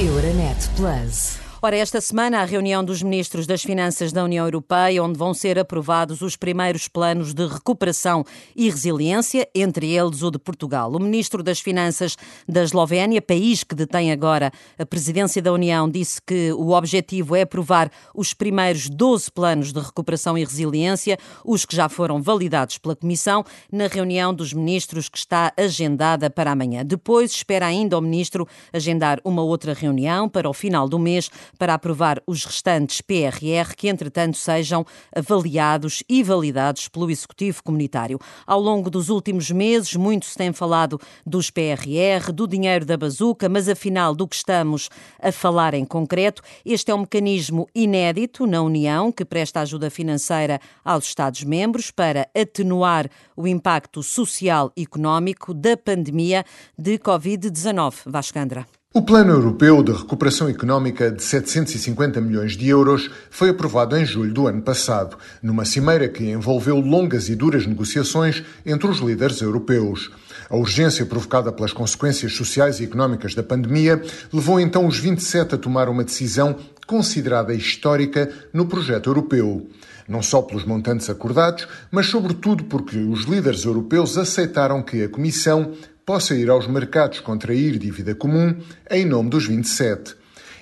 Euronet Plus. Ora, esta semana, a reunião dos ministros das Finanças da União Europeia, onde vão ser aprovados os primeiros planos de recuperação e resiliência, entre eles o de Portugal. O ministro das Finanças da Eslovénia, país que detém agora a presidência da União, disse que o objetivo é aprovar os primeiros 12 planos de recuperação e resiliência, os que já foram validados pela Comissão, na reunião dos ministros que está agendada para amanhã. Depois, espera ainda o ministro agendar uma outra reunião para o final do mês para aprovar os restantes PRR que, entretanto, sejam avaliados e validados pelo Executivo Comunitário. Ao longo dos últimos meses, muito se tem falado dos PRR, do dinheiro da bazuca, mas afinal do que estamos a falar em concreto, este é um mecanismo inédito na União que presta ajuda financeira aos Estados-membros para atenuar o impacto social e económico da pandemia de Covid-19. Vascandra. O Plano Europeu de Recuperação Económica de 750 milhões de euros foi aprovado em julho do ano passado, numa cimeira que envolveu longas e duras negociações entre os líderes europeus. A urgência provocada pelas consequências sociais e económicas da pandemia levou então os 27 a tomar uma decisão considerada histórica no projeto europeu. Não só pelos montantes acordados, mas sobretudo porque os líderes europeus aceitaram que a Comissão possa ir aos mercados contrair dívida comum em nome dos 27.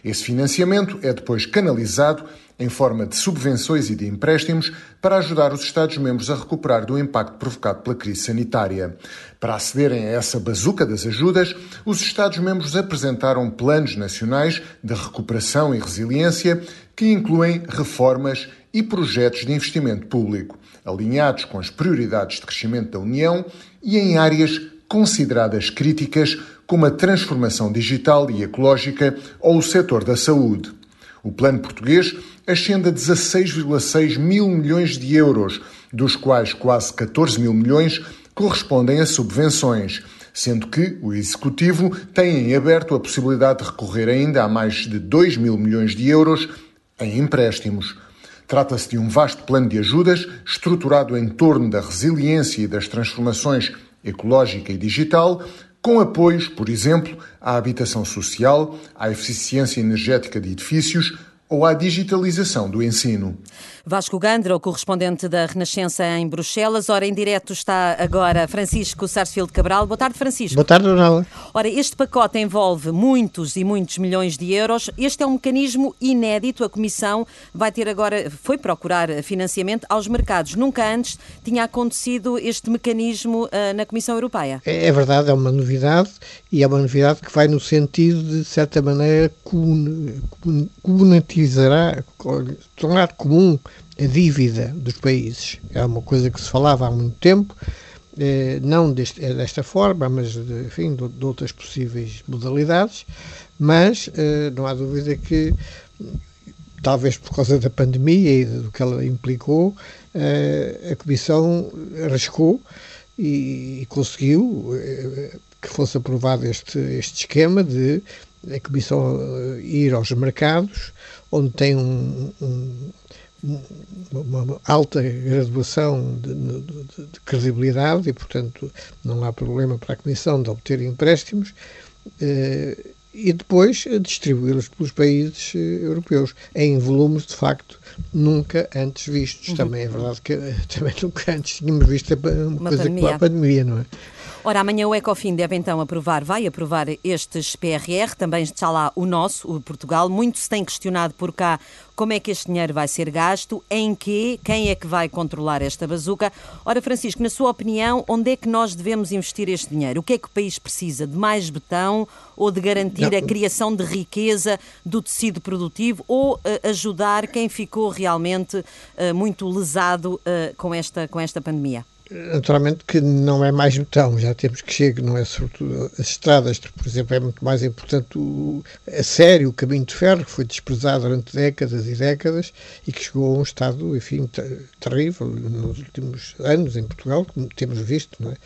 Esse financiamento é depois canalizado em forma de subvenções e de empréstimos para ajudar os Estados-membros a recuperar do impacto provocado pela crise sanitária. Para acederem a essa bazuca das ajudas, os Estados-membros apresentaram planos nacionais de recuperação e resiliência que incluem reformas e projetos de investimento público, alinhados com as prioridades de crescimento da União e em áreas consideradas críticas como a transformação digital e ecológica ou o setor da saúde. O plano português ascende a 16,6 mil milhões de euros, dos quais quase 14 mil milhões correspondem a subvenções, sendo que o Executivo tem em aberto a possibilidade de recorrer ainda a mais de 2 mil milhões de euros em empréstimos. Trata-se de um vasto plano de ajudas estruturado em torno da resiliência e das transformações ecológica e digital, com apoios, por exemplo, à habitação social, à eficiência energética de edifícios ou à digitalização do ensino. Vasco Gandra, o correspondente da Renascença em Bruxelas. Ora, em direto está agora Francisco Sarsfield Cabral. Boa tarde, Francisco. Boa tarde, Ronaldo. Ora, este pacote envolve muitos e muitos milhões de euros. Este é um mecanismo inédito. A Comissão vai ter agora, foi procurar financiamento aos mercados. Nunca antes tinha acontecido este mecanismo uh, na Comissão Europeia. É, é, verdade, é uma novidade e é uma novidade que vai no sentido de, de certa maneira, comunitizará, tornar comum a dívida dos países. É uma coisa que se falava há muito tempo, eh, não deste, é desta forma, mas de, enfim, de, de, outras possíveis modalidades, mas eh, não há dúvida que, talvez por causa da pandemia e do que ela implicou, eh, a Comissão arriscou e, e conseguiu que fosse aprovado este, este esquema de a Comissão ir aos mercados, onde tem um, um uma alta graduação de, de, de, credibilidade e, portanto, não há problema para a Comissão de obter empréstimos eh, e depois distribuí-los pelos países eh, europeus em volumes, de facto, nunca antes vistos. Uhum. Também é verdade que também nunca antes tínhamos visto uma, uma coisa pandemia. como a pandemia, não é? Ora, amanhã o Ecofin deve então aprovar, vai aprovar estes PRR, também está lá o nosso, o Portugal. Muito se tem questionado por cá como é que este dinheiro vai ser gasto, em que, quem é que vai controlar esta bazuca. Ora, Francisco, na sua opinião, onde é que nós devemos investir este dinheiro? O que é que o país precisa? De mais betão ou de garantir Não. a criação de riqueza do tecido produtivo ou uh, ajudar quem ficou realmente uh, muito lesado uh, com, esta, com esta pandemia? Naturalmente que não é mais botão, já temos que chegar, não é sobretudo as estradas, por exemplo, é muito mais importante o, a sério o caminho de ferro, que foi desprezado durante décadas e décadas e que chegou a um estado, enfim, terrível nos últimos anos em Portugal, como temos visto, não é?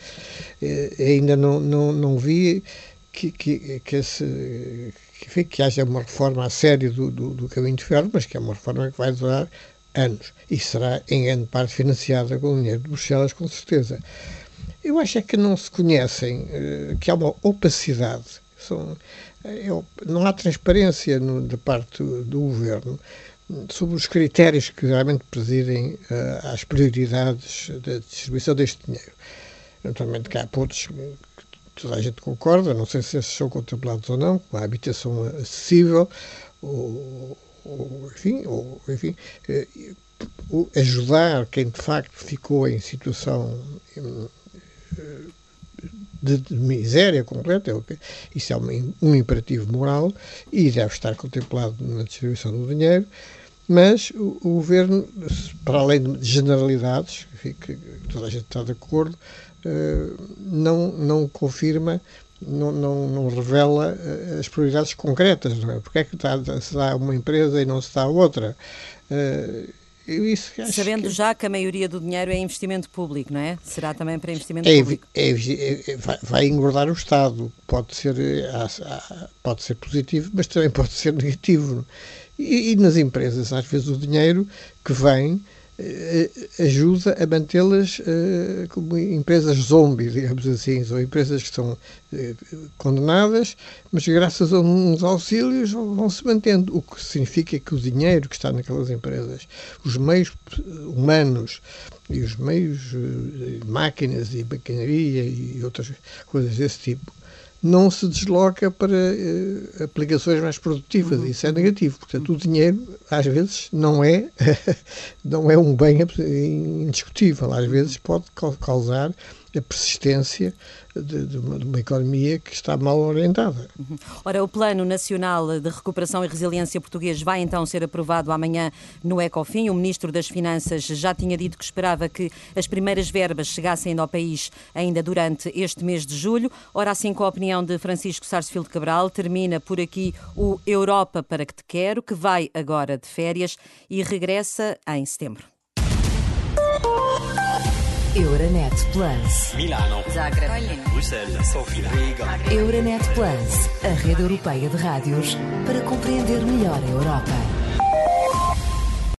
E, eh, ainda não, não, não vi que, que, que, esse, que, que haja uma reforma a sério do, do, do caminho de ferro, mas que é uma reforma que vai durar anos e será em grande parte financiada com o dinheiro de Bruxelas, com certeza. Eu acho é que não se conhecem, eh, que há uma opacidade São, é, não há transparência no, da parte do, governo sobre os critérios que realmente presidem uh, às prioridades da distribuição deste dinheiro. Naturalmente que há pontos que toda a gente concorda, não sei se esses são contemplados ou não, com a habitação acessível, ou, ou enfim, ou, enfim uh, ajudar quem de facto ficou em situação uh, de, de, miséria completa. É isso é um, um imperativo moral e deve estar contemplado na distribuição do dinheiro mas o, o, governo, para além de generalidades, que toda a gente está de acordo, uh, não, não confirma, não, não, não, revela eh, as prioridades concretas, não é? Porque é que está, se dá uma empresa e não se dá outra? Isso, Sabendo que... já que a maioria do dinheiro é investimento público, não é? Será também para investimento é, público? É, é, vai, vai, engordar o Estado. Pode ser, pode ser positivo, mas também pode ser negativo. E, e nas empresas, às vezes, o dinheiro que vem eh, ajuda a mantê-las uh, como empresas zombies, digamos assim, ou empresas que estão uh, condenadas, mas graças a uns auxílios vão se mantendo, o que significa que o dinheiro que está naquelas empresas, os meios humanos e os meios, máquinas e maquinaria e outras coisas desse tipo, não se desloca para uh, aplicações mais produtivas. Uhum. Isso é negativo. Portanto, o dinheiro, às vezes, não é, não é um bem indiscutível. Às vezes pode causar a persistência de, de, uma, de, uma, economia que está mal orientada. Uhum. Ora, o Plano Nacional de Recuperação e Resiliência português vai então ser aprovado amanhã no ECOFIN. O Ministro das Finanças já tinha dito que esperava que as primeiras verbas chegassem ao país ainda durante este mês de julho. Ora, assim com a opinião de Francisco Sarsfield Cabral, termina por aqui o Europa para que te quero, que vai agora de férias e regressa em setembro. Euronet Plus. Milano. Zagreb. Bruxelas. Sofia. Riga. Euronet Plus, a rede europeia de rádios para compreender melhor a Europa.